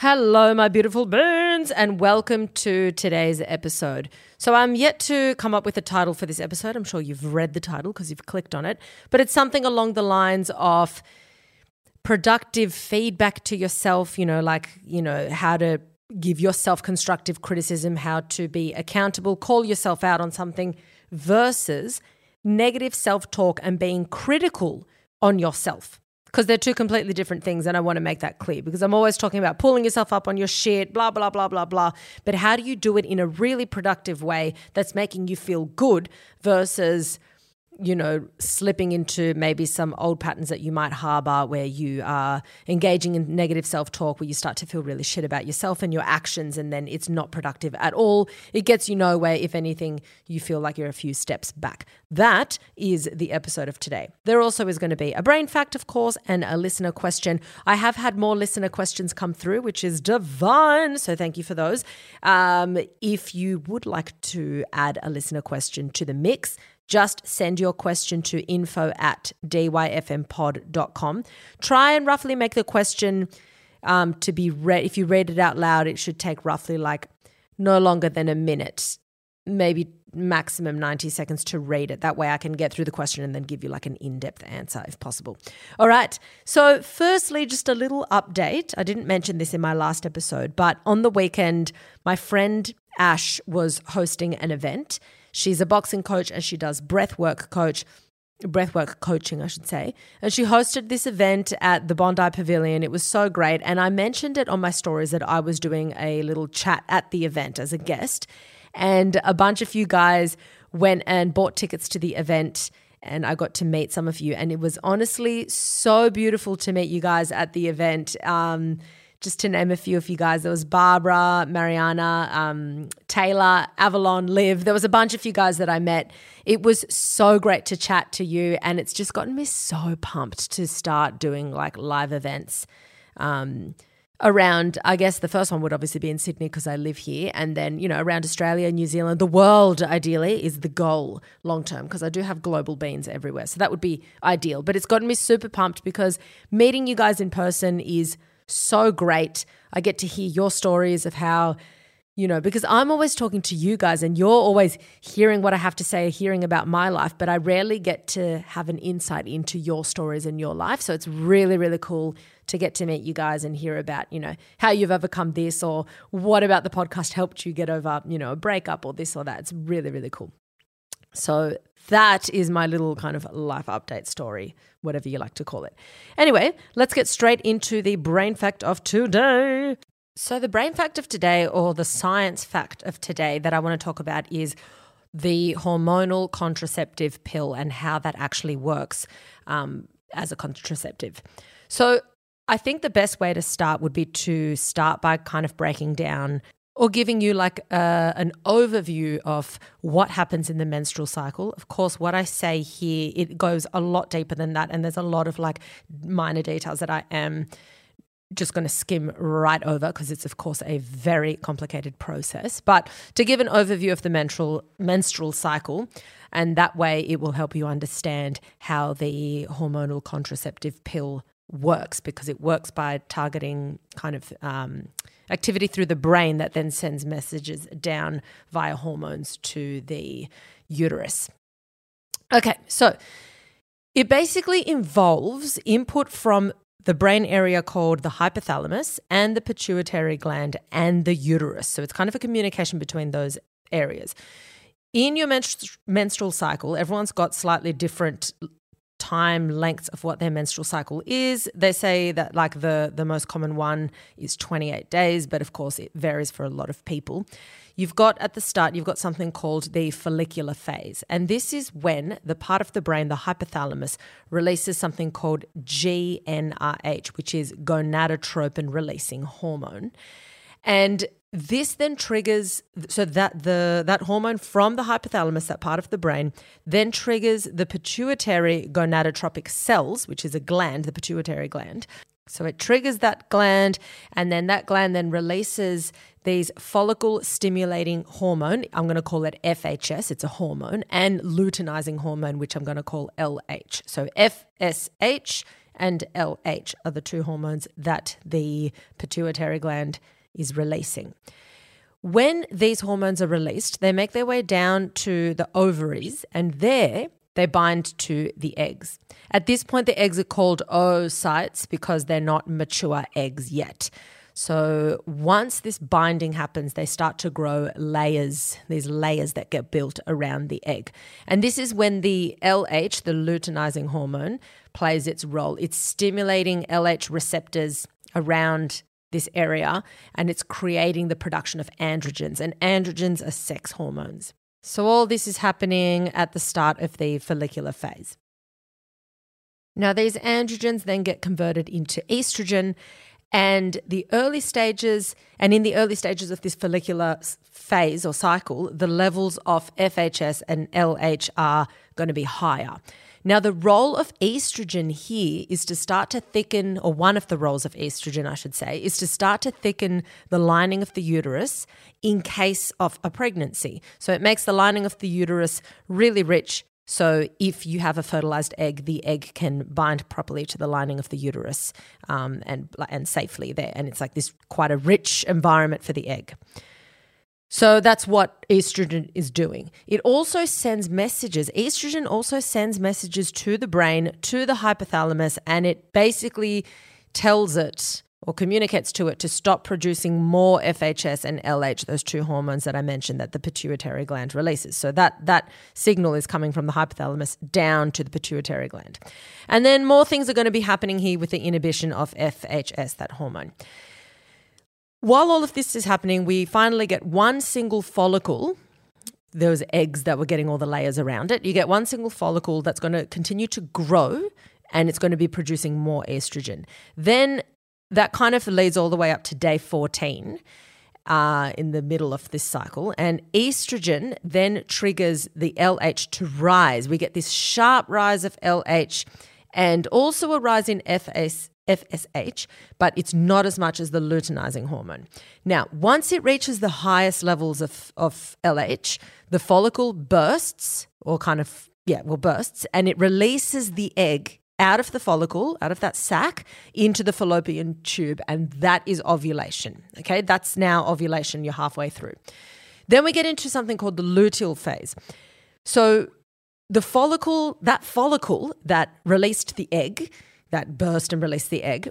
Hello, my beautiful burns, and welcome to today's episode. So, I'm yet to come up with a title for this episode. I'm sure you've read the title because you've clicked on it, but it's something along the lines of productive feedback to yourself, you know, like, you know, how to give yourself constructive criticism, how to be accountable, call yourself out on something versus negative self talk and being critical on yourself because they're two completely different things. And I want to make that clear because I'm always talking about pulling yourself up on your shit, blah, blah, blah, blah, blah. But how do you do it in a really productive way that's making you feel good versus you know, slipping into maybe some old patterns that you might harbor where you are engaging in negative self talk, where you start to feel really shit about yourself and your actions, and then it's not productive at all. It gets you nowhere. If anything, you feel like you're a few steps back. That is the episode of today. There also is going to be a brain fact, of course, and a listener question. I have had more listener questions come through, which is divine. So thank you for those. Um, if you would like to add a listener question to the mix, just send your question to info at dyfmpod.com. Try and roughly make the question um, to be read. If you read it out loud, it should take roughly like no longer than a minute, maybe maximum 90 seconds to read it. That way I can get through the question and then give you like an in depth answer if possible. All right. So, firstly, just a little update. I didn't mention this in my last episode, but on the weekend, my friend Ash was hosting an event She's a boxing coach and she does breathwork coach breathwork coaching, I should say. And she hosted this event at the Bondi Pavilion. It was so great. And I mentioned it on my stories that I was doing a little chat at the event as a guest. And a bunch of you guys went and bought tickets to the event. And I got to meet some of you. And it was honestly so beautiful to meet you guys at the event. Um, just to name a few of you guys, there was Barbara, Mariana, um, Taylor, Avalon, Liv. There was a bunch of you guys that I met. It was so great to chat to you, and it's just gotten me so pumped to start doing like live events. Um, around, I guess the first one would obviously be in Sydney because I live here. And then, you know, around Australia, New Zealand, the world ideally is the goal long term because I do have global beans everywhere. So that would be ideal. But it's gotten me super pumped because meeting you guys in person is so great. I get to hear your stories of how, you know, because I'm always talking to you guys and you're always hearing what I have to say, hearing about my life, but I rarely get to have an insight into your stories and your life. So it's really, really cool to get to meet you guys and hear about, you know, how you've overcome this or what about the podcast helped you get over, you know, a breakup or this or that. It's really, really cool. So that is my little kind of life update story, whatever you like to call it. Anyway, let's get straight into the brain fact of today. So, the brain fact of today, or the science fact of today that I want to talk about, is the hormonal contraceptive pill and how that actually works um, as a contraceptive. So, I think the best way to start would be to start by kind of breaking down or giving you like an overview of what happens in the menstrual cycle. Of course, what I say here it goes a lot deeper than that, and there's a lot of like minor details that I am just going to skim right over because it's of course a very complicated process. But to give an overview of the menstrual menstrual cycle, and that way it will help you understand how the hormonal contraceptive pill works because it works by targeting kind of um, activity through the brain that then sends messages down via hormones to the uterus. Okay, so it basically involves input from the brain area called the hypothalamus and the pituitary gland and the uterus. So it's kind of a communication between those areas. In your menstrual cycle, everyone's got slightly different time lengths of what their menstrual cycle is. They say that like the the most common one is 28 days, but of course it varies for a lot of people. You've got at the start you've got something called the follicular phase, and this is when the part of the brain, the hypothalamus, releases something called GnRH, which is gonadotropin releasing hormone. And this then triggers so that the that hormone from the hypothalamus, that part of the brain, then triggers the pituitary gonadotropic cells, which is a gland, the pituitary gland. So it triggers that gland, and then that gland then releases these follicle stimulating hormone. I'm going to call it FHS, it's a hormone, and luteinizing hormone, which I'm going to call LH. So FSH and LH are the two hormones that the pituitary gland is releasing. When these hormones are released, they make their way down to the ovaries, and there they bind to the eggs. At this point, the eggs are called oocytes because they're not mature eggs yet. So once this binding happens, they start to grow layers, these layers that get built around the egg. And this is when the LH, the luteinizing hormone, plays its role. It's stimulating LH receptors around this area and it's creating the production of androgens. And androgens are sex hormones. So all this is happening at the start of the follicular phase. Now, these androgens then get converted into estrogen, and the early stages, and in the early stages of this follicular phase or cycle, the levels of FHS and LH are going to be higher. Now, the role of estrogen here is to start to thicken, or one of the roles of estrogen, I should say, is to start to thicken the lining of the uterus in case of a pregnancy. So it makes the lining of the uterus really rich so, if you have a fertilized egg, the egg can bind properly to the lining of the uterus um, and and safely there, and it's like this quite a rich environment for the egg. So that's what estrogen is doing. It also sends messages. Estrogen also sends messages to the brain, to the hypothalamus, and it basically tells it or communicates to it to stop producing more FHS and LH, those two hormones that I mentioned that the pituitary gland releases. So that that signal is coming from the hypothalamus down to the pituitary gland. And then more things are going to be happening here with the inhibition of FHS, that hormone. While all of this is happening, we finally get one single follicle those eggs that were getting all the layers around it. You get one single follicle that's going to continue to grow and it's going to be producing more estrogen. Then that kind of leads all the way up to day 14 uh, in the middle of this cycle. And estrogen then triggers the LH to rise. We get this sharp rise of LH and also a rise in FS, FSH, but it's not as much as the luteinizing hormone. Now, once it reaches the highest levels of, of LH, the follicle bursts or kind of, yeah, well, bursts and it releases the egg out of the follicle, out of that sac, into the fallopian tube, and that is ovulation. Okay, that's now ovulation, you're halfway through. Then we get into something called the luteal phase. So, the follicle, that follicle that released the egg, that burst and released the egg,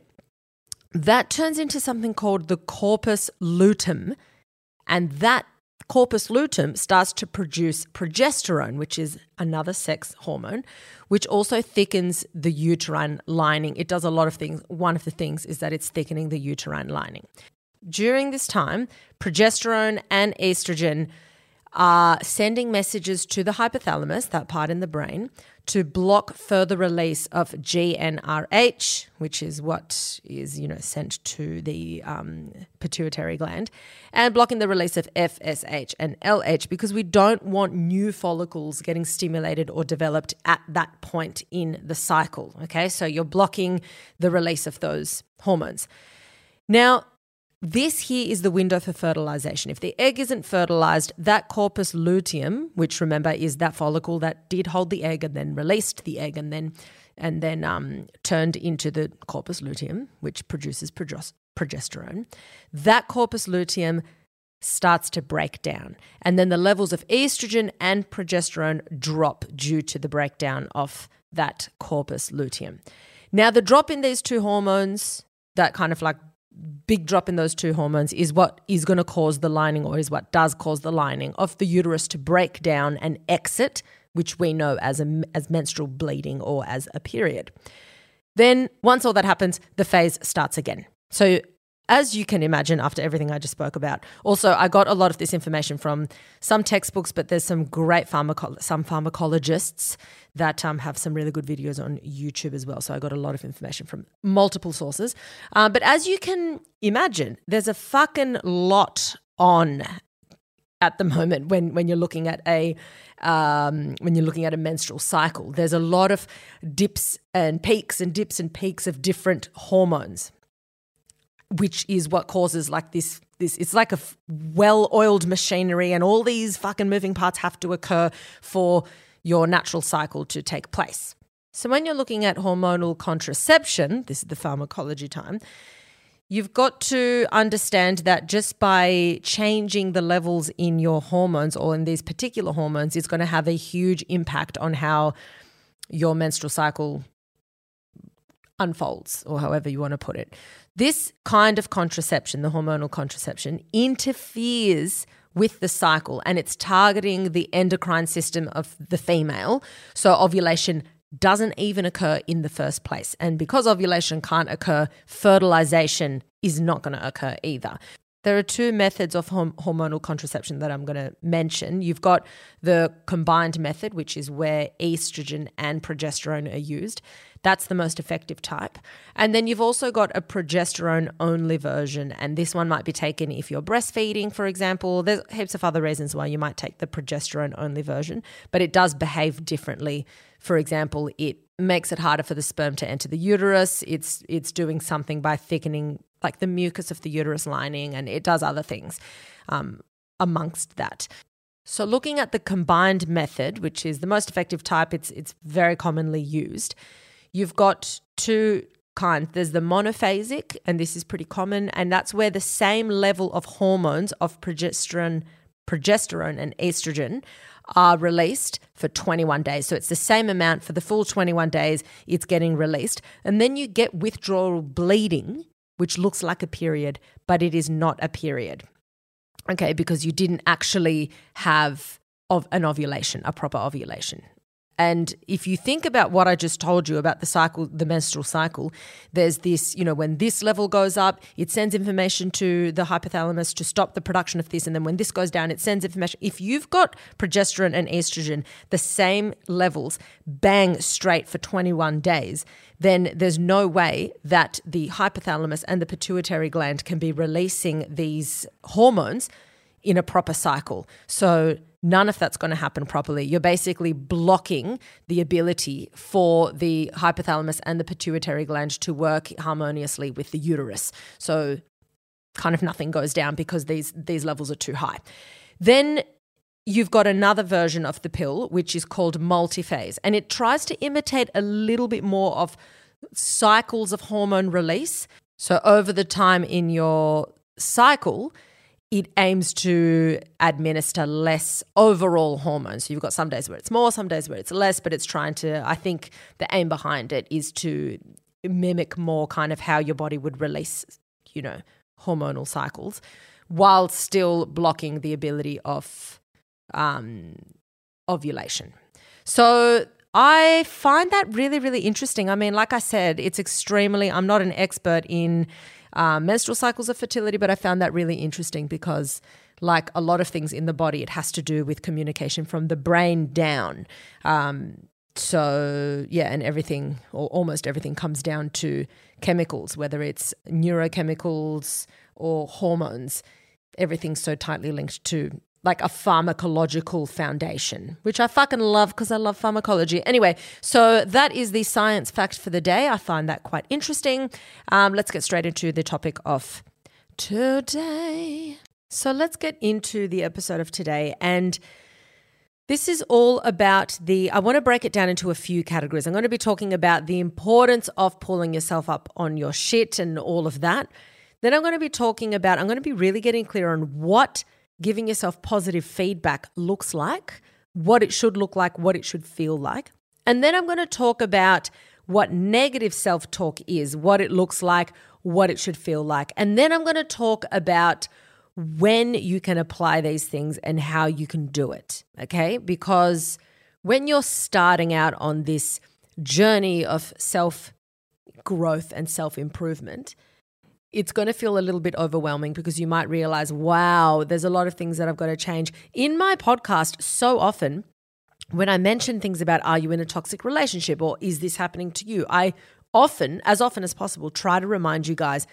that turns into something called the corpus luteum, and that corpus luteum starts to produce progesterone, which is another sex hormone, which also thickens the uterine lining. It does a lot of things. One of the things is that it's thickening the uterine lining. During this time, progesterone and estrogen are sending messages to the hypothalamus, that part in the brain, to block further release of GnRH, which is what is you know sent to the um, pituitary gland, and blocking the release of FSH and LH because we don't want new follicles getting stimulated or developed at that point in the cycle. Okay, so you're blocking the release of those hormones. Now, this here is the window for fertilization. If the egg isn't fertilized, that corpus luteum, which remember is that follicle that did hold the egg and then released the egg and then and then um, turned into the corpus luteum, which produces progesterone, that corpus luteum starts to break down. And then the levels of estrogen and progesterone drop due to the breakdown of that corpus luteum. Now, the drop in these two hormones, that kind of like big drop in those two hormones is what is going to cause the lining or is what does cause the lining of the uterus to break down and exit which we know as a, as menstrual bleeding or as a period. Then once all that happens the phase starts again. So as you can imagine after everything I just spoke about. Also, I got a lot of this information from some textbooks, but there's some great pharmaco- some pharmacologists that um, have some really good videos on YouTube as well. So I got a lot of information from multiple sources. Uh, but as you can imagine, there's a fucking lot on at the moment when when you're looking at a um, when you're looking at a menstrual cycle. There's a lot of dips and peaks and dips and peaks of different hormones which is what causes like this this it's like a f- well-oiled machinery and all these fucking moving parts have to occur for your natural cycle to take place. So, when you're looking at hormonal contraception, this is the pharmacology time, you've got to understand that just by changing the levels in your hormones or in these particular hormones, it's going to have a huge impact on how your menstrual cycle unfolds, or however you want to put it. This kind of contraception, the hormonal contraception, interferes with the cycle and it's targeting the endocrine system of the female. So ovulation doesn't even occur in the first place. And because ovulation can't occur, fertilization is not going to occur either. There are two methods of hormonal contraception that I'm going to mention. You've got the combined method, which is where estrogen and progesterone are used. That's the most effective type. And then you've also got a progesterone only version. And this one might be taken if you're breastfeeding, for example. There's heaps of other reasons why you might take the progesterone only version, but it does behave differently. For example, it makes it harder for the sperm to enter the uterus. It's it's doing something by thickening like the mucus of the uterus lining, and it does other things um, amongst that. So, looking at the combined method, which is the most effective type, it's it's very commonly used you've got two kinds. There's the monophasic, and this is pretty common, and that's where the same level of hormones of progesterone, progesterone and estrogen are released for 21 days. So it's the same amount for the full 21 days it's getting released. And then you get withdrawal bleeding, which looks like a period, but it is not a period. Okay, because you didn't actually have of an ovulation, a proper ovulation. And if you think about what I just told you about the cycle, the menstrual cycle, there's this, you know, when this level goes up, it sends information to the hypothalamus to stop the production of this. And then when this goes down, it sends information. If you've got progesterone and estrogen, the same levels, bang straight for 21 days, then there's no way that the hypothalamus and the pituitary gland can be releasing these hormones in a proper cycle. So none of that's going to happen properly. You're basically blocking the ability for the hypothalamus and the pituitary gland to work harmoniously with the uterus. So kind of nothing goes down because these these levels are too high. Then you've got another version of the pill which is called multiphase and it tries to imitate a little bit more of cycles of hormone release. So over the time in your cycle, it aims to administer less overall hormones. So you've got some days where it's more, some days where it's less, but it's trying to, I think the aim behind it is to mimic more kind of how your body would release, you know, hormonal cycles while still blocking the ability of um, ovulation. So I find that really, really interesting. I mean, like I said, it's extremely, I'm not an expert in um, menstrual cycles of fertility, but I found that really interesting because, like a lot of things in the body, it has to do with communication from the brain down. Um, so, yeah, and everything, or almost everything, comes down to chemicals, whether it's neurochemicals or hormones. Everything's so tightly linked to like a pharmacological foundation, which I fucking love because I love pharmacology. Anyway, so that is the science fact for the day. I find that quite interesting. Um, let's get straight into the topic of today. So let's get into the episode of today. And this is all about the, I want to break it down into a few categories. I'm going to be talking about the importance of pulling yourself up on your shit and all of that. Then I'm going to be talking about, I'm going to be really getting clear on what giving yourself positive feedback looks like, what it should look like, what it should feel like. And then I'm going to talk about what negative self talk is, what it looks like, what it should feel like. And then I'm going to talk about when you can apply these things and how you can do it. Okay. Because when you're starting out on this journey of self growth and self improvement, it's going to feel a little bit overwhelming because you might realize, wow, there's a lot of things that I've got to change. In my podcast, so often, when I mention things about are you in a toxic relationship or is this happening to you, I often, as often as possible, try to remind you guys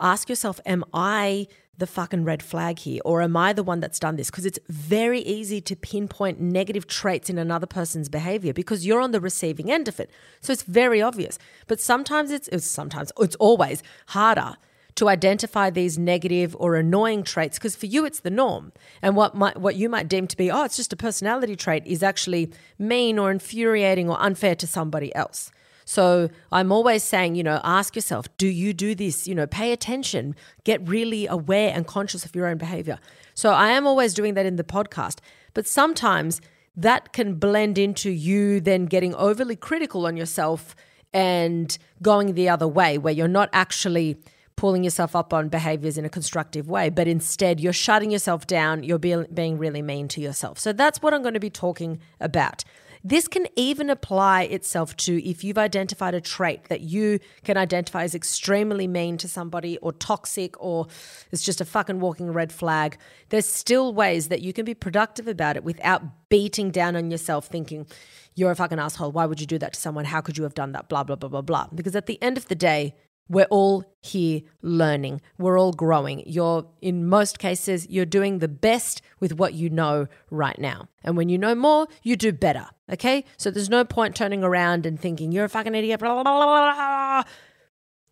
ask yourself, am I the fucking red flag here? Or am I the one that's done this? Because it's very easy to pinpoint negative traits in another person's behavior because you're on the receiving end of it. So it's very obvious. But sometimes it's, it's sometimes, it's always harder to identify these negative or annoying traits because for you it's the norm. And what might, what you might deem to be, oh, it's just a personality trait is actually mean or infuriating or unfair to somebody else. So I'm always saying, you know, ask yourself, do you do this? You know, pay attention, get really aware and conscious of your own behavior. So I am always doing that in the podcast. But sometimes that can blend into you then getting overly critical on yourself and going the other way, where you're not actually pulling yourself up on behaviors in a constructive way, but instead you're shutting yourself down, you're being really mean to yourself. So that's what I'm going to be talking about. This can even apply itself to if you've identified a trait that you can identify as extremely mean to somebody or toxic or it's just a fucking walking red flag. There's still ways that you can be productive about it without beating down on yourself, thinking, you're a fucking asshole. Why would you do that to someone? How could you have done that? Blah, blah, blah, blah, blah. Because at the end of the day, we're all here learning. We're all growing. You're, in most cases, you're doing the best with what you know right now. And when you know more, you do better. Okay? So there's no point turning around and thinking, you're a fucking idiot. Blah, blah, blah,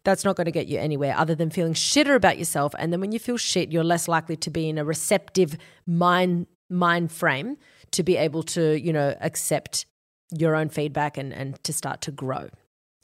That's not going to get you anywhere other than feeling shitter about yourself. And then when you feel shit, you're less likely to be in a receptive mind mind frame to be able to, you know, accept your own feedback and, and to start to grow.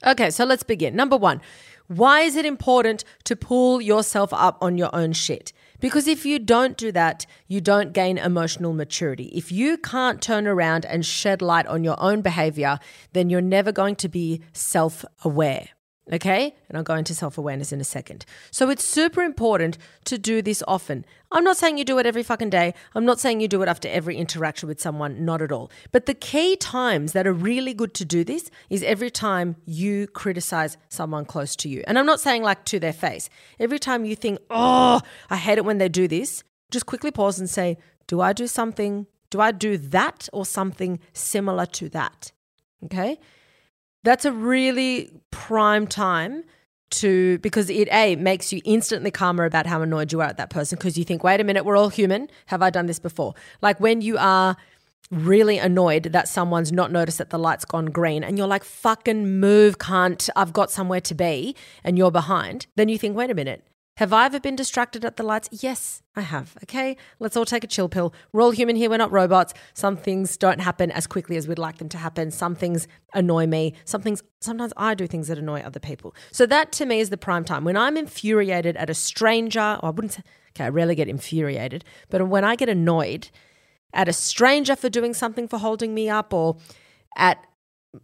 Okay, so let's begin. Number one, why is it important to pull yourself up on your own shit? Because if you don't do that, you don't gain emotional maturity. If you can't turn around and shed light on your own behavior, then you're never going to be self aware. Okay? And I'll go into self awareness in a second. So it's super important to do this often. I'm not saying you do it every fucking day. I'm not saying you do it after every interaction with someone, not at all. But the key times that are really good to do this is every time you criticize someone close to you. And I'm not saying like to their face. Every time you think, oh, I hate it when they do this, just quickly pause and say, do I do something? Do I do that or something similar to that? Okay? That's a really prime time to because it a makes you instantly calmer about how annoyed you are at that person because you think wait a minute we're all human. Have i done this before? Like when you are really annoyed that someone's not noticed that the light's gone green and you're like fucking move cunt. I've got somewhere to be and you're behind then you think wait a minute have I ever been distracted at the lights? Yes, I have. Okay, let's all take a chill pill. We're all human here, we're not robots. Some things don't happen as quickly as we'd like them to happen. Some things annoy me. Some things, sometimes I do things that annoy other people. So that to me is the prime time. When I'm infuriated at a stranger, or I wouldn't say, okay, I rarely get infuriated, but when I get annoyed at a stranger for doing something for holding me up or at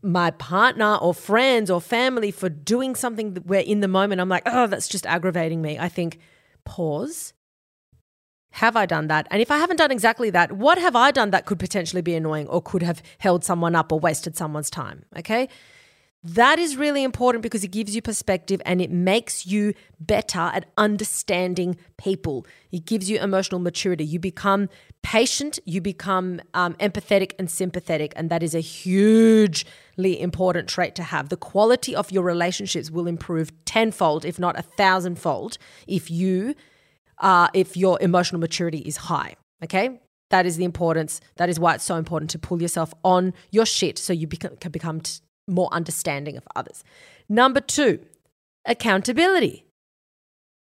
my partner or friends or family for doing something where in the moment I'm like, oh, that's just aggravating me. I think, pause. Have I done that? And if I haven't done exactly that, what have I done that could potentially be annoying or could have held someone up or wasted someone's time? Okay. That is really important because it gives you perspective and it makes you better at understanding people. It gives you emotional maturity. You become patient, you become um, empathetic and sympathetic, and that is a hugely important trait to have. The quality of your relationships will improve tenfold, if not a thousandfold, if you uh, if your emotional maturity is high. Okay, that is the importance. That is why it's so important to pull yourself on your shit so you become, can become t- more understanding of others. Number two, accountability.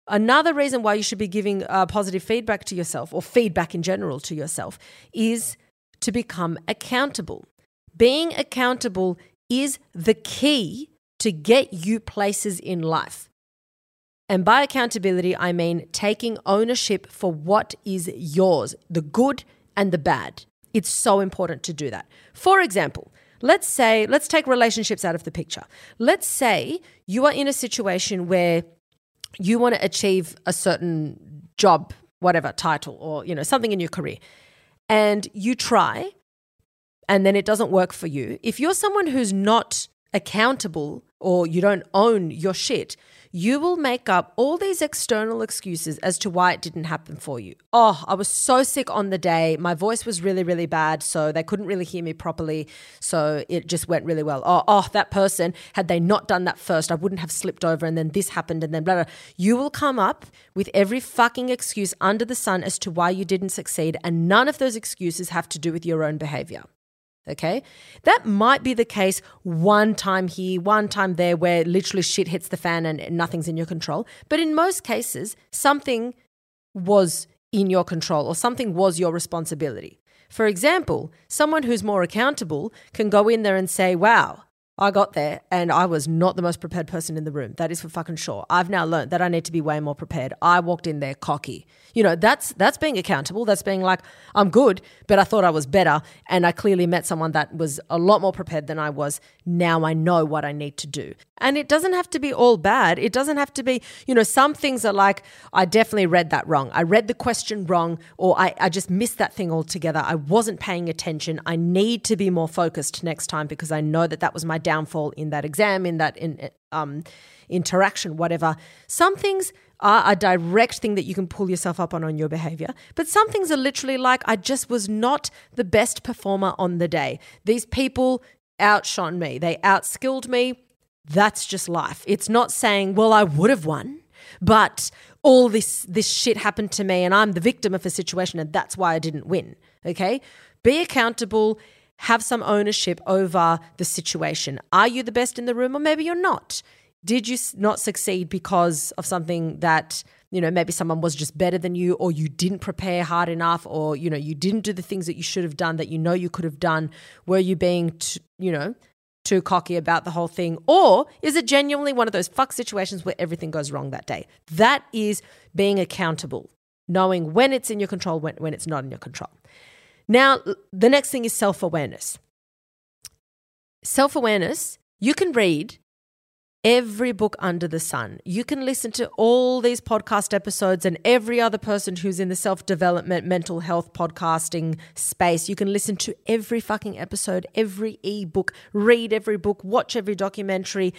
Another reason why you should be giving uh, positive feedback to yourself or feedback in general to yourself is to become accountable. Being accountable is the key to get you places in life. And by accountability, I mean taking ownership for what is yours, the good and the bad. It's so important to do that. For example, let's say, let's take relationships out of the picture. Let's say you are in a situation where you want to achieve a certain job, whatever title, or you know something in your career, and you try, and then it doesn't work for you. If you're someone who's not accountable or you don't own your shit, you will make up all these external excuses as to why it didn't happen for you. Oh, I was so sick on the day. My voice was really, really bad. So they couldn't really hear me properly. So it just went really well. Oh, oh, that person, had they not done that first, I wouldn't have slipped over. And then this happened. And then blah, blah. You will come up with every fucking excuse under the sun as to why you didn't succeed. And none of those excuses have to do with your own behavior. Okay. That might be the case one time here, one time there, where literally shit hits the fan and nothing's in your control. But in most cases, something was in your control or something was your responsibility. For example, someone who's more accountable can go in there and say, wow, I got there and I was not the most prepared person in the room. That is for fucking sure. I've now learned that I need to be way more prepared. I walked in there cocky. You know, that's that's being accountable. That's being like, I'm good, but I thought I was better and I clearly met someone that was a lot more prepared than I was. Now I know what I need to do. And it doesn't have to be all bad. It doesn't have to be, you know, some things are like, I definitely read that wrong. I read the question wrong, or I, I just missed that thing altogether. I wasn't paying attention. I need to be more focused next time because I know that that was my downfall in that exam, in that in, um, interaction, whatever. Some things are a direct thing that you can pull yourself up on on your behavior, but some things are literally like, I just was not the best performer on the day. These people outshone me, they outskilled me. That's just life. It's not saying, well, I would have won, but all this this shit happened to me and I'm the victim of a situation and that's why I didn't win. Okay? Be accountable, have some ownership over the situation. Are you the best in the room or maybe you're not? Did you not succeed because of something that you know maybe someone was just better than you or you didn't prepare hard enough or you know you didn't do the things that you should have done that you know you could have done were you being t- you know too cocky about the whole thing? Or is it genuinely one of those fuck situations where everything goes wrong that day? That is being accountable, knowing when it's in your control, when, when it's not in your control. Now, the next thing is self awareness. Self awareness, you can read every book under the sun. You can listen to all these podcast episodes and every other person who's in the self development, mental health podcasting space. You can listen to every fucking episode, every ebook, read every book, watch every documentary.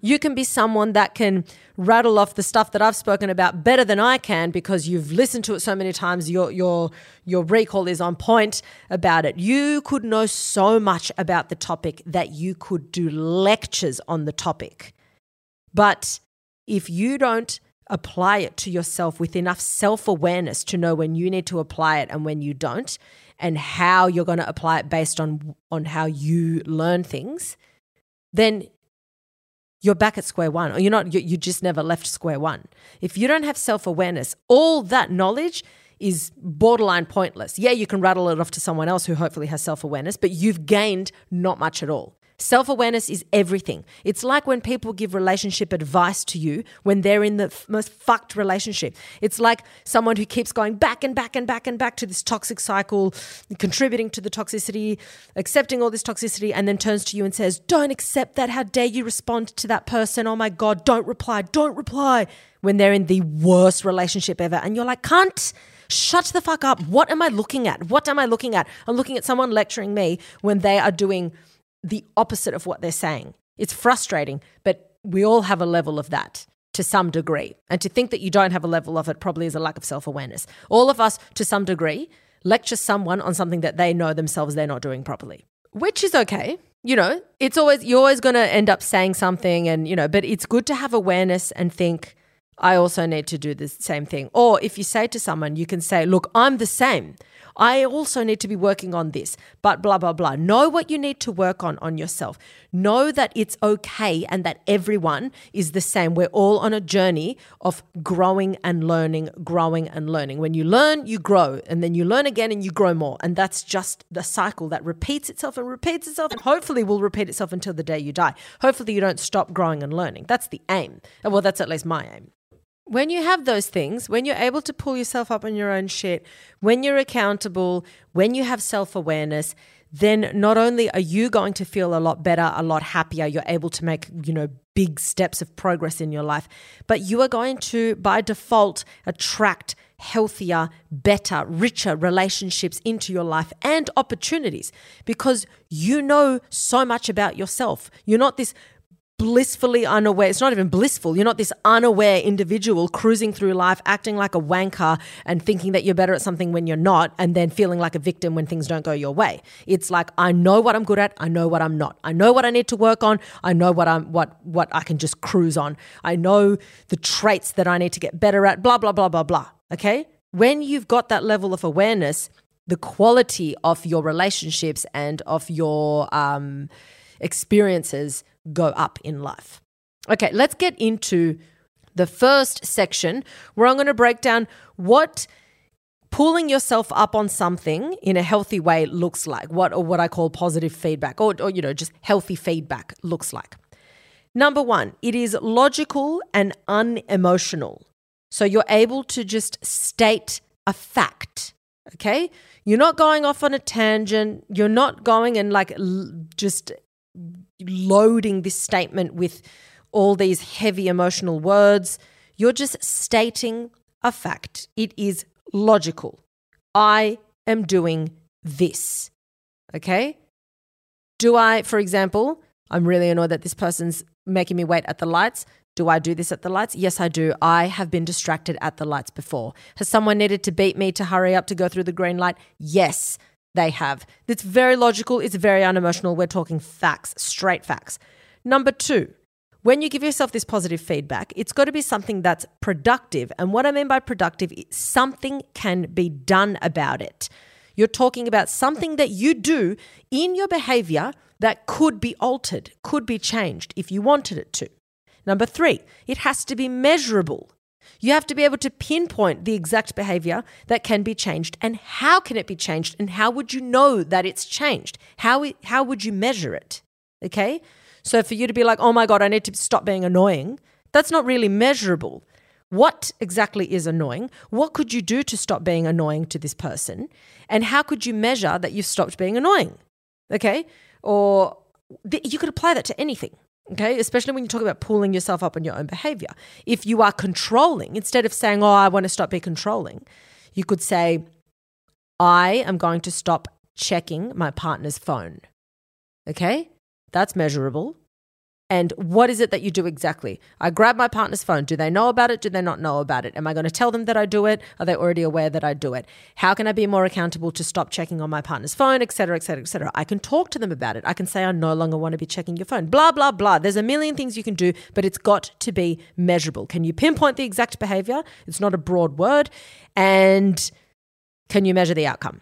You can be someone that can rattle off the stuff that I've spoken about better than I can because you've listened to it so many times. Your your your recall is on point about it. You could know so much about the topic that you could do lectures on the topic. But if you don't apply it to yourself with enough self awareness to know when you need to apply it and when you don't, and how you're going to apply it based on, on how you learn things, then you're back at square one, or you're not, you, you just never left square one. If you don't have self awareness, all that knowledge is borderline pointless. Yeah, you can rattle it off to someone else who hopefully has self awareness, but you've gained not much at all. Self awareness is everything. It's like when people give relationship advice to you when they're in the f- most fucked relationship. It's like someone who keeps going back and back and back and back to this toxic cycle, contributing to the toxicity, accepting all this toxicity, and then turns to you and says, Don't accept that. How dare you respond to that person? Oh my God, don't reply, don't reply. When they're in the worst relationship ever. And you're like, Cunt shut the fuck up. What am I looking at? What am I looking at? I'm looking at someone lecturing me when they are doing the opposite of what they're saying. It's frustrating, but we all have a level of that to some degree. And to think that you don't have a level of it probably is a lack of self awareness. All of us, to some degree, lecture someone on something that they know themselves they're not doing properly, which is okay. You know, it's always, you're always going to end up saying something, and, you know, but it's good to have awareness and think, I also need to do the same thing. Or if you say to someone, you can say, Look, I'm the same. I also need to be working on this, but blah, blah, blah. Know what you need to work on on yourself. Know that it's okay and that everyone is the same. We're all on a journey of growing and learning, growing and learning. When you learn, you grow, and then you learn again and you grow more. And that's just the cycle that repeats itself and repeats itself and hopefully will repeat itself until the day you die. Hopefully, you don't stop growing and learning. That's the aim. Well, that's at least my aim when you have those things, when you're able to pull yourself up on your own shit, when you're accountable, when you have self awareness, then not only are you going to feel a lot better, a lot happier, you're able to make, you know, big steps of progress in your life, but you are going to, by default, attract healthier, better, richer relationships into your life and opportunities because you know so much about yourself. You're not this blissfully unaware. It's not even blissful. You're not this unaware individual cruising through life, acting like a wanker and thinking that you're better at something when you're not, and then feeling like a victim when things don't go your way. It's like I know what I'm good at. I know what I'm not. I know what I need to work on. I know what I'm what what I can just cruise on. I know the traits that I need to get better at. Blah blah blah blah blah. Okay. When you've got that level of awareness, the quality of your relationships and of your um, experiences go up in life. Okay, let's get into the first section where I'm going to break down what pulling yourself up on something in a healthy way looks like, what or what I call positive feedback or, or you know, just healthy feedback looks like. Number 1, it is logical and unemotional. So you're able to just state a fact, okay? You're not going off on a tangent. You're not going and like l- just loading this statement with all these heavy emotional words. You're just stating a fact. It is logical. I am doing this. Okay? Do I, for example, I'm really annoyed that this person's making me wait at the lights. Do I do this at the lights? Yes, I do. I have been distracted at the lights before. Has someone needed to beat me to hurry up to go through the green light? Yes, they have. It's very logical. It's very unemotional. We're talking facts, straight facts. Number two, when you give yourself this positive feedback, it's got to be something that's productive. And what I mean by productive is something can be done about it. You're talking about something that you do in your behavior that could be altered, could be changed if you wanted it to. Number three, it has to be measurable. You have to be able to pinpoint the exact behavior that can be changed and how can it be changed and how would you know that it's changed? How, how would you measure it? Okay? So for you to be like, oh my God, I need to stop being annoying, that's not really measurable. What exactly is annoying? What could you do to stop being annoying to this person? And how could you measure that you've stopped being annoying? Okay? Or th- you could apply that to anything. Okay, especially when you talk about pulling yourself up on your own behavior. If you are controlling, instead of saying, Oh, I want to stop being controlling, you could say, I am going to stop checking my partner's phone. Okay, that's measurable. And what is it that you do exactly? I grab my partner's phone. Do they know about it? Do they not know about it? Am I going to tell them that I do it? Are they already aware that I do it? How can I be more accountable to stop checking on my partner's phone, et cetera, et cetera, et cetera? I can talk to them about it. I can say, I no longer want to be checking your phone. Blah, blah, blah. There's a million things you can do, but it's got to be measurable. Can you pinpoint the exact behavior? It's not a broad word. And can you measure the outcome?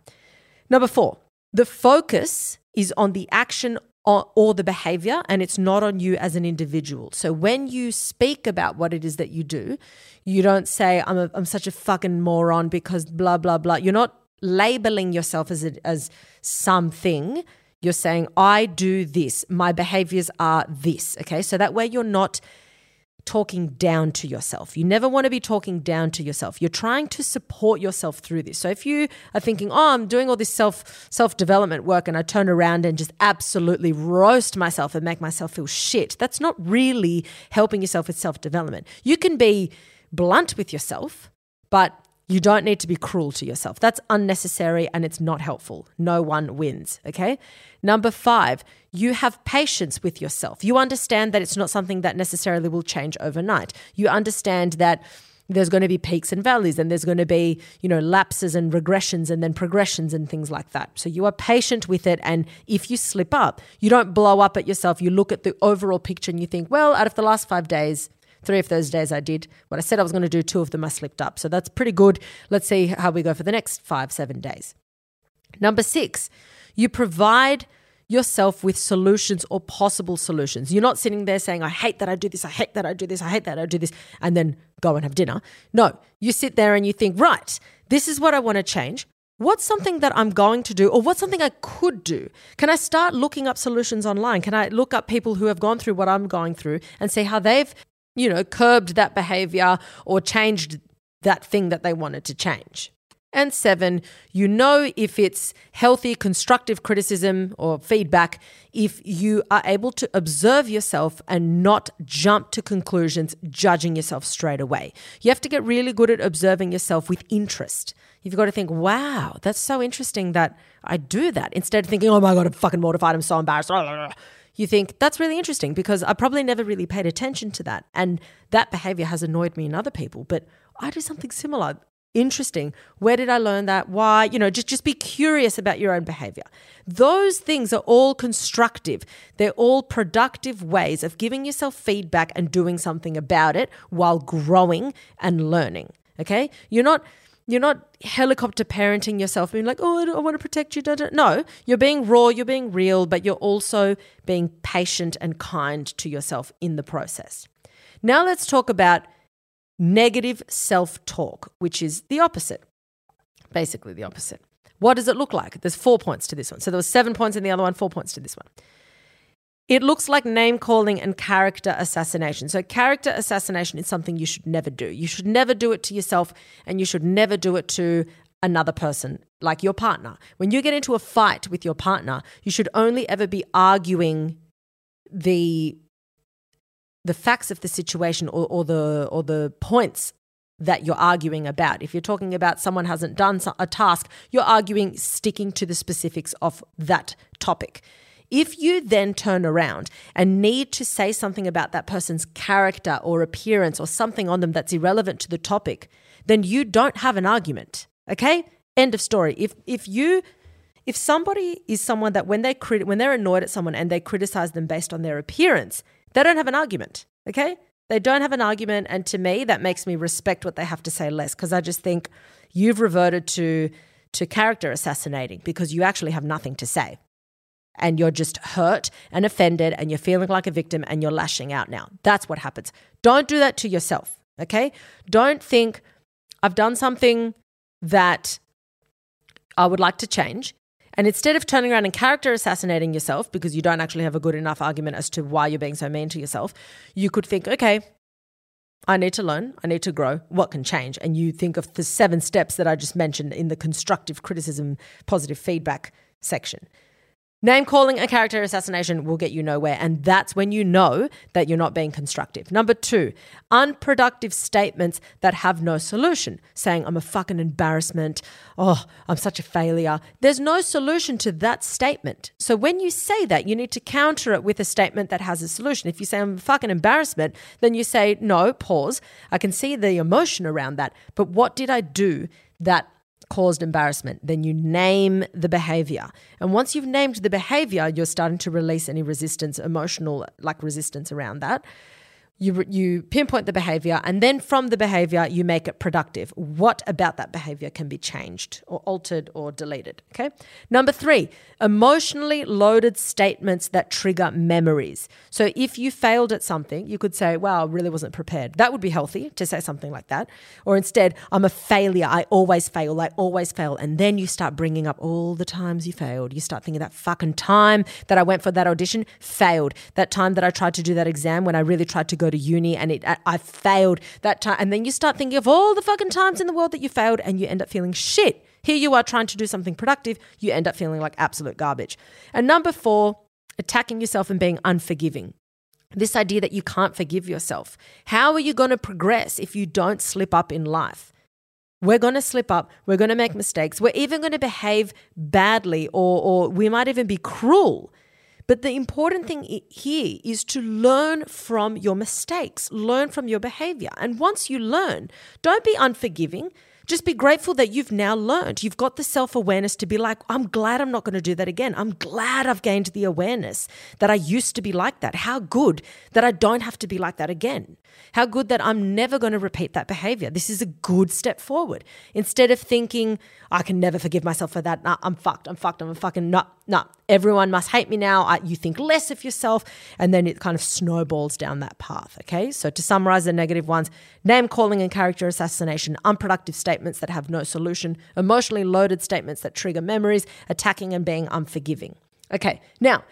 Number four, the focus is on the action or, the behavior and it's not on you as an individual. So when you speak about what it is that you do, you don't say, I'm, a, I'm such a fucking moron because blah, blah, blah. You're not labeling yourself as, a, as something. You're saying, I do this. My behaviors are this. Okay. So that way you're not talking down to yourself. You never want to be talking down to yourself. You're trying to support yourself through this. So if you are thinking, "Oh, I'm doing all this self self-development work and I turn around and just absolutely roast myself and make myself feel shit." That's not really helping yourself with self-development. You can be blunt with yourself, but you don't need to be cruel to yourself. That's unnecessary and it's not helpful. No one wins, okay? Number five, you have patience with yourself. You understand that it's not something that necessarily will change overnight. You understand that there's going to be peaks and valleys and there's going to be you know lapses and regressions and then progressions and things like that so you are patient with it and if you slip up you don't blow up at yourself you look at the overall picture and you think well out of the last 5 days Three of those days I did what I said I was going to do. Two of them I slipped up. So that's pretty good. Let's see how we go for the next five, seven days. Number six, you provide yourself with solutions or possible solutions. You're not sitting there saying, I hate that I do this, I hate that I do this, I hate that I do this, and then go and have dinner. No, you sit there and you think, right, this is what I want to change. What's something that I'm going to do, or what's something I could do? Can I start looking up solutions online? Can I look up people who have gone through what I'm going through and see how they've you know, curbed that behavior or changed that thing that they wanted to change. And seven, you know if it's healthy, constructive criticism or feedback if you are able to observe yourself and not jump to conclusions, judging yourself straight away. You have to get really good at observing yourself with interest. You've got to think, wow, that's so interesting that I do that instead of thinking, oh my God, I'm fucking mortified, I'm so embarrassed you think that's really interesting because I probably never really paid attention to that. And that behavior has annoyed me in other people, but I do something similar. Interesting. Where did I learn that? Why? You know, just, just be curious about your own behavior. Those things are all constructive. They're all productive ways of giving yourself feedback and doing something about it while growing and learning. Okay? You're not you're not helicopter parenting yourself, being like, oh, I, want to protect you. No, you're being raw, you're being real, but you're also being patient and kind to yourself in the process. Now let's talk about negative self talk, which is the opposite. Basically, the opposite. What does it look like? There's four points to this one. So there was seven points in the other one, four points to this one. It looks like name calling and character assassination. So, character assassination is something you should never do. You should never do it to yourself, and you should never do it to another person, like your partner. When you get into a fight with your partner, you should only ever be arguing the the facts of the situation or, or the or the points that you're arguing about. If you're talking about someone hasn't done a task, you're arguing sticking to the specifics of that topic. If you then turn around and need to say something about that person's character or appearance or something on them that's irrelevant to the topic, then you don't have an argument. Okay? End of story. If if you if somebody is someone that when they crit- when they're annoyed at someone and they criticize them based on their appearance, they don't have an argument. Okay? They don't have an argument and to me that makes me respect what they have to say less because I just think you've reverted to to character assassinating because you actually have nothing to say and you're just hurt and offended and you're feeling like a victim and you're lashing out now. That's what happens. Don't do that to yourself, okay? Don't think, I've done something that I would like to change. And instead of turning around and character assassinating yourself because you don't actually have a good enough argument as to why you're being so mean to yourself, you could think, okay, I need to learn, I need to grow, what can change? And you think of the seven steps that I just mentioned in the constructive criticism, positive feedback section. Name calling and character assassination will get you nowhere. And that's when you know that you're not being constructive. Number two, unproductive statements that have no solution. Saying, I'm a fucking embarrassment. Oh, I'm such a failure. There's no solution to that statement. So when you say that, you need to counter it with a statement that has a solution. If you say, I'm a fucking embarrassment, then you say, no, pause. I can see the emotion around that. But what did I do that caused embarrassment. Then you name the behavior. And once you've named the behavior, you're starting to release any resistance, emotional like resistance around that you you pinpoint the behavior and then from the behavior you make it productive. What about that behavior can be changed or altered or deleted okay? Number 3 emotionally loaded statements that trigger memories. So if you failed at something you could say wow I really wasn't prepared. That would be healthy to say something like that. Or instead I'm a failure. I always fail. I always fail. And then you start bringing up all the times you failed. You start thinking that fucking time that I went for that audition failed. That time that I tried to do that exam when I really tried to go to uni and it I failed that time and then you start thinking of all the fucking times in the world that you failed and you end up feeling shit. Here you are trying to do something productive, you end up feeling like absolute garbage. And number 4, attacking yourself and being unforgiving. This idea that you can't forgive yourself. How are you going to progress if you don't slip up in life? We're going to slip up. We're going to make mistakes. We're even going to behave badly, or, or we might even be cruel but the important thing here is to learn from your mistakes, learn from your behavior. And once you learn, don't be unforgiving. Just be grateful that you've now learned. You've got the self awareness to be like, I'm glad I'm not going to do that again. I'm glad I've gained the awareness that I used to be like that. How good that I don't have to be like that again. How good that I'm never going to repeat that behavior. This is a good step forward. Instead of thinking, I can never forgive myself for that. Nah, I'm fucked. I'm fucked. I'm a fucking nah, nah. Everyone must hate me now. I, you think less of yourself. And then it kind of snowballs down that path. Okay. So to summarize the negative ones name calling and character assassination, unproductive statements that have no solution, emotionally loaded statements that trigger memories, attacking and being unforgiving. Okay. Now,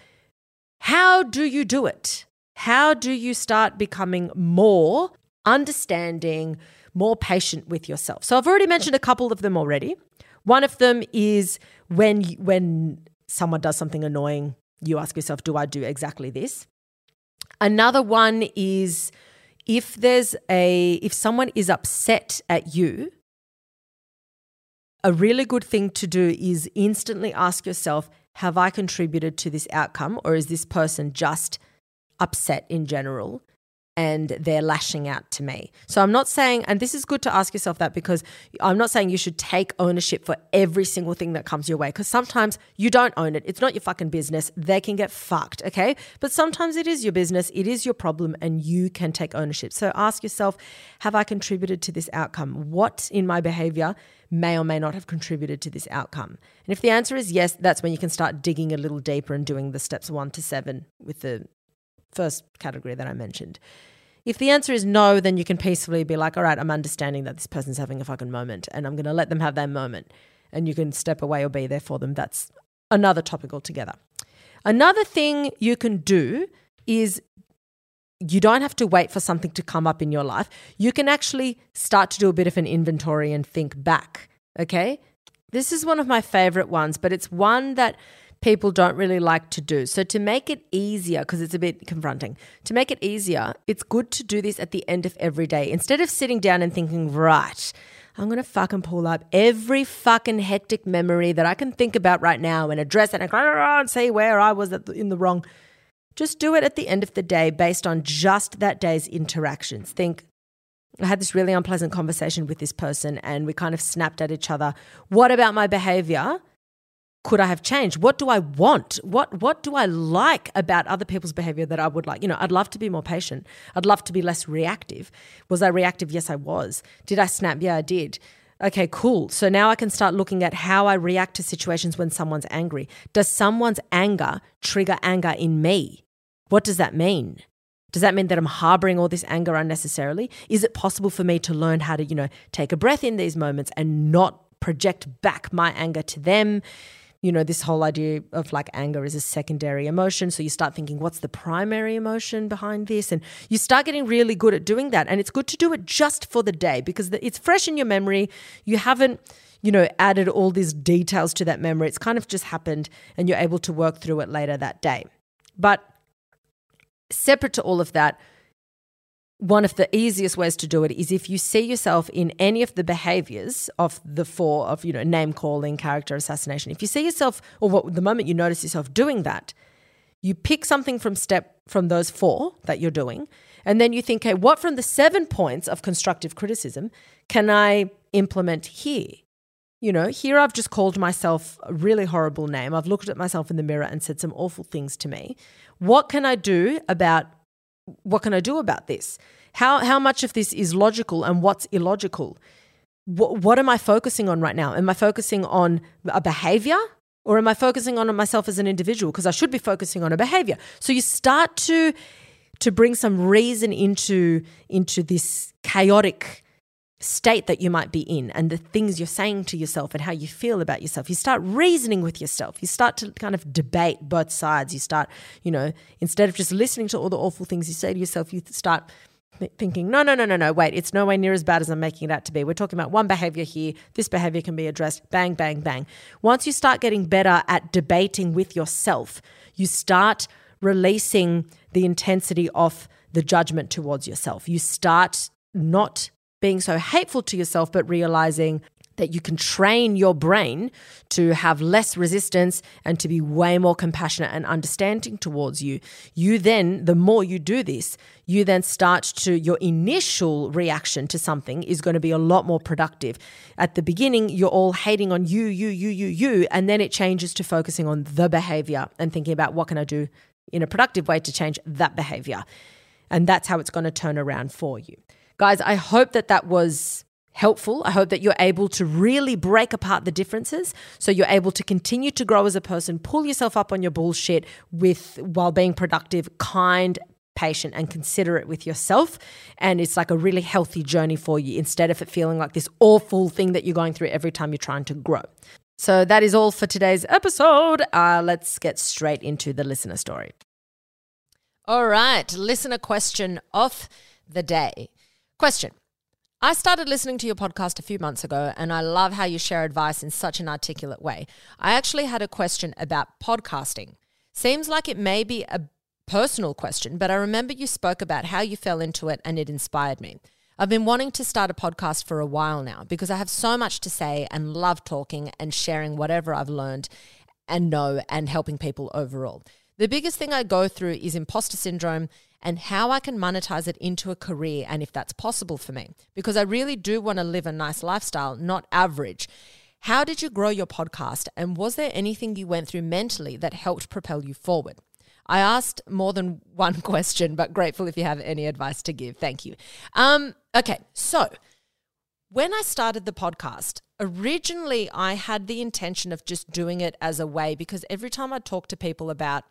how do you do it? How do you start becoming more understanding, more patient with yourself? So I've already mentioned a couple of them already. One of them is when when someone does something annoying, you ask yourself, do I do exactly this? Another one is if there's a if someone is upset at you, a really good thing to do is instantly ask yourself, have I contributed to this outcome or is this person just upset in general? And they're lashing out to me. So I'm not saying, and this is good to ask yourself that because I'm not saying you should take ownership for every single thing that comes your way because sometimes you don't own it. It's not your fucking business. They can get fucked, okay? But sometimes it is your business, it is your problem, and you can take ownership. So ask yourself, have I contributed to this outcome? What in my behavior may or may not have contributed to this outcome? And if the answer is yes, that's when you can start digging a little deeper and doing the steps one to seven with the first category that I mentioned. If the answer is no, then you can peacefully be like, all right, I'm understanding that this person's having a fucking moment and I'm going to let them have their moment. And you can step away or be there for them. That's another topic altogether. Another thing you can do is you don't have to wait for something to come up in your life. You can actually start to do a bit of an inventory and think back. Okay. This is one of my favorite ones, but it's one that people don't really like to do. So, to make it easier, because it's a bit confronting, to make it easier, it's good to do this at the end of every day. Instead of sitting down and thinking, right, I'm going to fucking pull up every fucking hectic memory that I can think about right now and address it and, say where I was in the wrong. Just do it at the end of the day based on just that day's interactions. Think, I had this really unpleasant conversation with this person and we kind of snapped at each other. What about my behavior could I have changed? What do I want? What what do I like about other people's behavior that I would like? You know, I'd love to be more patient. I'd love to be less reactive. Was I reactive? Yes, I was. Did I snap? Yeah, I did. Okay, cool. So now I can start looking at how I react to situations when someone's angry. Does someone's anger trigger anger in me? What does that mean? Does that mean that I'm harboring all this anger unnecessarily? Is it possible for me to learn how to, you know, take a breath in these moments and not project back my anger to them? You know, this whole idea of like anger is a secondary emotion. So you start thinking, what's the primary emotion behind this? And you start getting really good at doing that. And it's good to do it just for the day because it's fresh in your memory. You haven't, you know, added all these details to that memory. It's kind of just happened and you're able to work through it later that day. But separate to all of that, one of the easiest ways to do it is if you see yourself in any of the behaviors of the four of you know name calling character assassination if you see yourself or what, the moment you notice yourself doing that you pick something from step from those four that you're doing and then you think hey what from the seven points of constructive criticism can i implement here? You know here i've just called myself a really horrible name. I've looked at myself in the mirror and said some awful things to me. What can i do about what can I do about this? How, how much of this is logical and what's illogical? What, what am I focusing on right now? Am I focusing on a behavior or am I focusing on myself as an individual? Because I should be focusing on a behavior. So you start to to bring some reason into into this chaotic state that you might be in and the things you're saying to yourself and how you feel about yourself. You start reasoning with yourself. You start to kind of debate both sides. You start, you know, instead of just listening to all the awful things you say to yourself, you start thinking, no, no, no, no, no, wait, it's nowhere near as bad as I'm making it out to be. We're talking about one behavior here. This behavior can be addressed. Bang, bang, bang. Once you start getting better at debating with yourself, you start releasing the intensity of the judgment towards yourself. You start not being so hateful to yourself, but realizing that you can train your brain to have less resistance and to be way more compassionate and understanding towards you. You then, the more you do this, you then start to, your initial reaction to something is going to be a lot more productive. At the beginning, you're all hating on you, you, you, you, you, and then it changes to focusing on the behavior and thinking about what can I do in a productive way to change that behavior. And that's how it's going to turn around for you. Guys, I hope that that was helpful. I hope that you're able to really break apart the differences so you're able to continue to grow as a person, pull yourself up on your bullshit with while being productive, kind, patient and considerate with yourself and it's like a really healthy journey for you instead of it feeling like this awful thing that you're going through every time you're trying to grow. So that is all for today's episode. Uh, let's get straight into the listener story. All right, listener question of the day. Question I started listening to your podcast a few months ago, and I love how you share advice in such an articulate way. I actually had a question about podcasting. Seems like it may be a personal question, but I remember you spoke about how you fell into it and it inspired me. I've been wanting to start a podcast for a while now because I have so much to say and love talking and sharing whatever I've learned and know and helping people overall. The biggest thing I go through is imposter syndrome and how I can monetize it into a career and if that's possible for me. Because I really do want to live a nice lifestyle, not average. How did you grow your podcast? And was there anything you went through mentally that helped propel you forward? I asked more than one question, but grateful if you have any advice to give. Thank you. Um, okay, so when I started the podcast, originally I had the intention of just doing it as a way because every time I talk to people about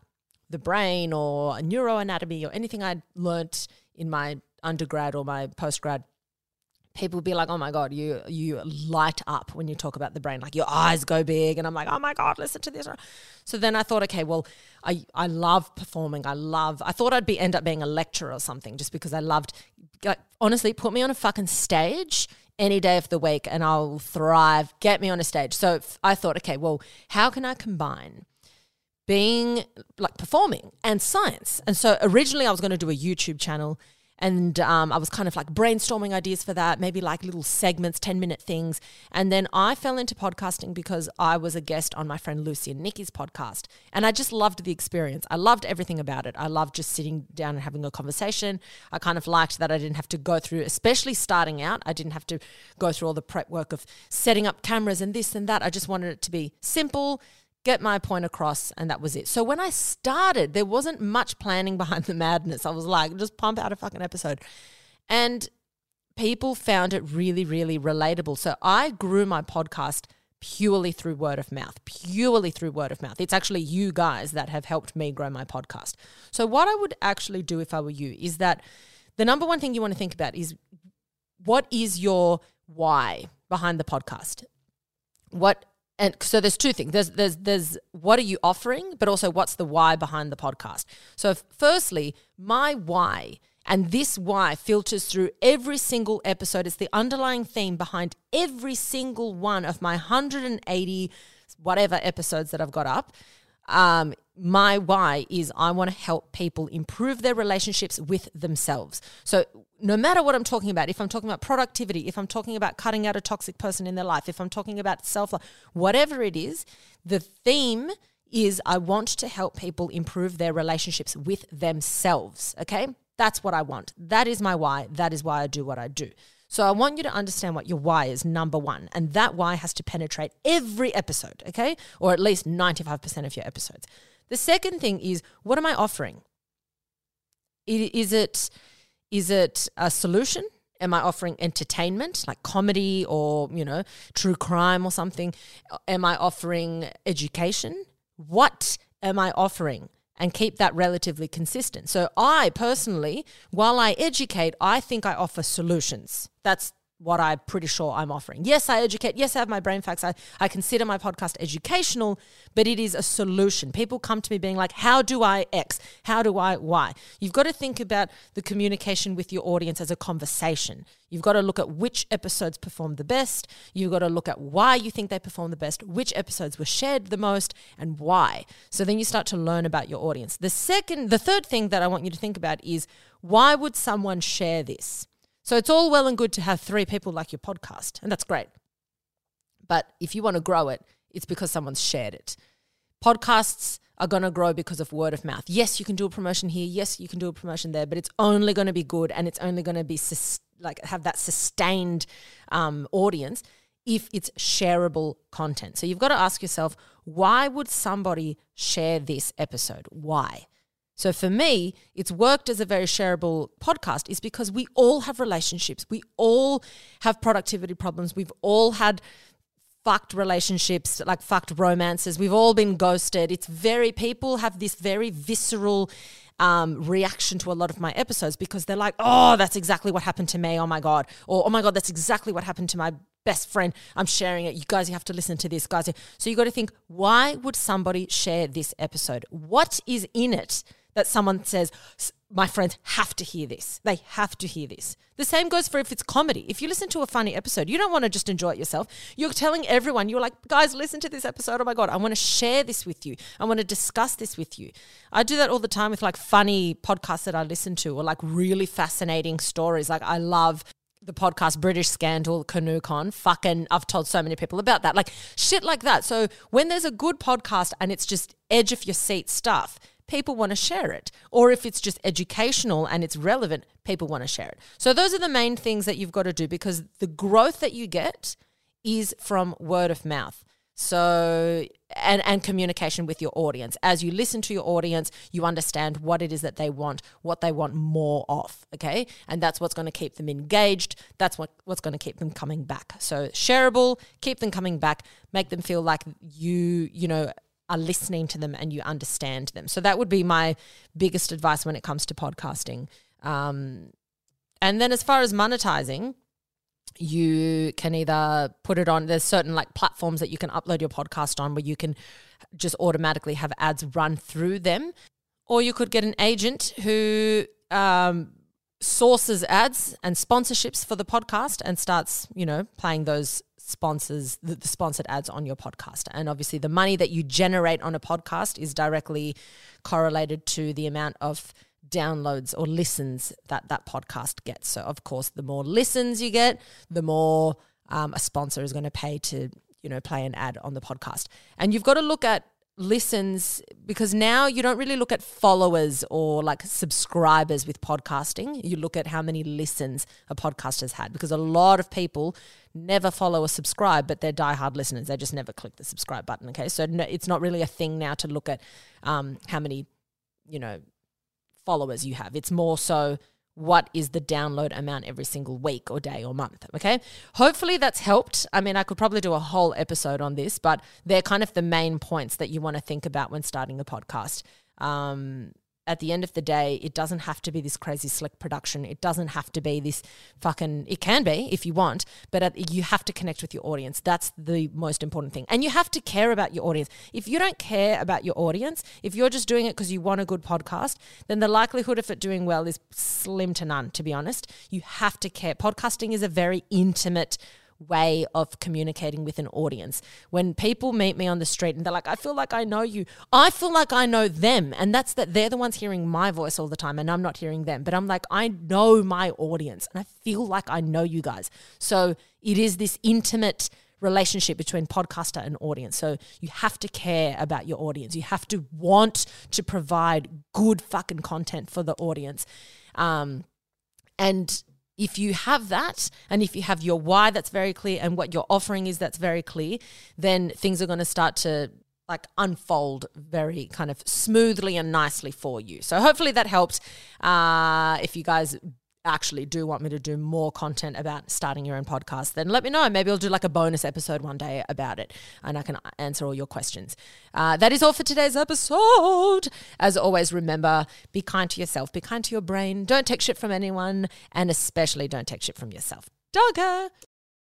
the brain or neuroanatomy or anything I'd learnt in my undergrad or my postgrad, people would be like, "Oh my god, you you light up when you talk about the brain. Like your eyes go big." And I'm like, "Oh my god, listen to this." So then I thought, okay, well, I I love performing. I love. I thought I'd be end up being a lecturer or something, just because I loved. Like, honestly, put me on a fucking stage any day of the week and I'll thrive. Get me on a stage. So I thought, okay, well, how can I combine being like performing and science? And so originally I was going to do a YouTube channel and um, I was kind of like brainstorming ideas for that, maybe like little segments, 10 minute things. And then I fell into podcasting because I was a guest on my friend Lucy and Nikki's podcast. And I just loved the experience. I loved everything about it. I loved just sitting down and having a conversation. I kind of liked that I didn't have to go through, especially starting out, I didn't have to go through all the prep work of setting up cameras and this and that. I just wanted it to be simple, get my point across, and that was it. So when I started, there wasn't much planning behind the madness. I was like, just pump out a fucking episode. And people found it really, really relatable. So I grew my podcast purely through word of mouth, purely through word of mouth. It's actually you guys that have helped me grow my podcast. So, what I would actually do if I were you is that the number one thing you want to think about is what is your why behind the podcast? What and so there's two things. There's there's there's what are you offering, but also what's the why behind the podcast. So firstly, my why and this why filters through every single episode. It's the underlying theme behind every single one of my 180 whatever episodes that I've got up. Um, my why is I want to help people improve their relationships with themselves. So, no matter what I'm talking about, if I'm talking about productivity, if I'm talking about cutting out a toxic person in their life, if I'm talking about self love, whatever it is, the theme is I want to help people improve their relationships with themselves. Okay. That's what I want. That is my why. That is why I do what I do. So I want you to understand what your why is, number one. And that why has to penetrate every episode, okay? Or at least 95% of your episodes. The second thing is what am I offering? Is it is it a solution? Am I offering entertainment like comedy or, you know, true crime or something? Am I offering education? What am I offering? And keep that relatively consistent. So, I personally, while I educate, I think I offer solutions. That's what I'm pretty sure I'm offering. Yes, I educate. Yes, I have my brain facts. I, I consider my podcast educational, but it is a solution. People come to me being like, how do I X? How do I Y? You've got to think about the communication with your audience as a conversation. You've got to look at which episodes performed the best. You've got to look at why you think they performed the best, which episodes were shared the most, and why. So then you start to learn about your audience. The second, the third thing that I want you to think about is why would someone share this? So it's all well and good to have three people like your podcast, and that's great. But if you want to grow it, it's because someone's shared it. Podcasts are going to grow because of word of mouth. Yes, you can do a promotion here. Yes, you can do a promotion there, but it's only going to be good and it's only going to be sus- like have that sustained um, audience if it's shareable content. So you've got to ask yourself, why would somebody share this episode? Why? So for me, it's worked as a very shareable podcast is because we all have relationships. We all have productivity problems. We've all had fucked relationships, like fucked romances. We've all been ghosted. It's very, people have this very visceral um, reaction to a lot of my episodes because they're like, oh, that's exactly what happened to me. Oh my God. Or, oh my God, that's exactly what happened to my best friend. I'm sharing it. You guys, you have to listen to this, guys. So you got to think, why would somebody share this episode? What is in it? That someone says, my friends have to hear this. They have to hear this. The same goes for if it's comedy. If you listen to a funny episode, you don't want to just enjoy it yourself. You're telling everyone, you're like, guys, listen to this episode. Oh my God, I want to share this with you. I want to discuss this with you. I do that all the time with like funny podcasts that I listen to or like really fascinating stories. Like, I love the podcast British Scandal, Canoe Con. Fucking, I've told so many people about that. Like shit like that. So when there's a good podcast and it's just edge of your seat stuff, people want to share it. Or if it's just educational and it's relevant, people want to share it. So those are the main things that you've got to do because the growth that you get is from word of mouth. So and and communication with your audience. As you listen to your audience, you understand what it is that they want, what they want more of, okay? And that's what's going to keep them engaged. That's what what's going to keep them coming back. So shareable, keep them coming back, make them feel like you, you know, are listening to them and you understand them. So that would be my biggest advice when it comes to podcasting. Um, and then as far as monetizing, you can either put it on there's certain like platforms that you can upload your podcast on where you can just automatically have ads run through them or you could get an agent who um, sources ads and sponsorships for the podcast and starts you know playing those sponsors the, the sponsored ads on your podcast and obviously the money that you generate on a podcast is directly correlated to the amount of downloads or listens that that podcast gets. So, of course, the more listens you get, the more um, a sponsor is going to pay to you know play an ad on the podcast. And you've got to look at listens because now you don't really look at followers or like subscribers with podcasting. You look at how many listens a podcast has had because a lot of people never follow or subscribe, but they're diehard listeners. They just never click the subscribe button. Okay, so no, it's not really a thing now to look at um, how many you know followers you have. It's more so what is the download amount every single week or day or month. Okay. Hopefully that's helped. I mean, I could probably do a whole episode on this, but they're kind of the main points that you want to think about when starting a podcast. Um, at the end of the day, it doesn't have to be this crazy slick production. It doesn't have to be this fucking, it can be if you want, but at, you have to connect with your audience. That's the most important thing. And you have to care about your audience. If you don't care about your audience, if you're just doing it because you want a good podcast, then the likelihood of it doing well is slim to none, to be honest. You have to care. Podcasting is a very intimate way of communicating with an audience. When people meet me on the street and they're like, I feel like I know you, I feel like I know them. And that's that they're the ones hearing my voice all the time and I'm not hearing them. But I'm like, I know my audience and I feel like I know you guys. So it is this intimate relationship between podcaster and audience. So you have to care about your audience. You have to want to provide good fucking content for the audience. Um, and if you have that and if you have your why that's very clear and what your offering is that's very clear then things are going to start to like unfold very kind of smoothly and nicely for you. So hopefully that helped uh, if you guys actually do want me to do more content about starting your own podcast, then let me know. Maybe I'll do like a bonus episode one day about it and I can answer all your questions. Uh, that is all for today's episode. As always, remember be kind to yourself, be kind to your brain. Don't take shit from anyone, and especially don't take shit from yourself. Dogger.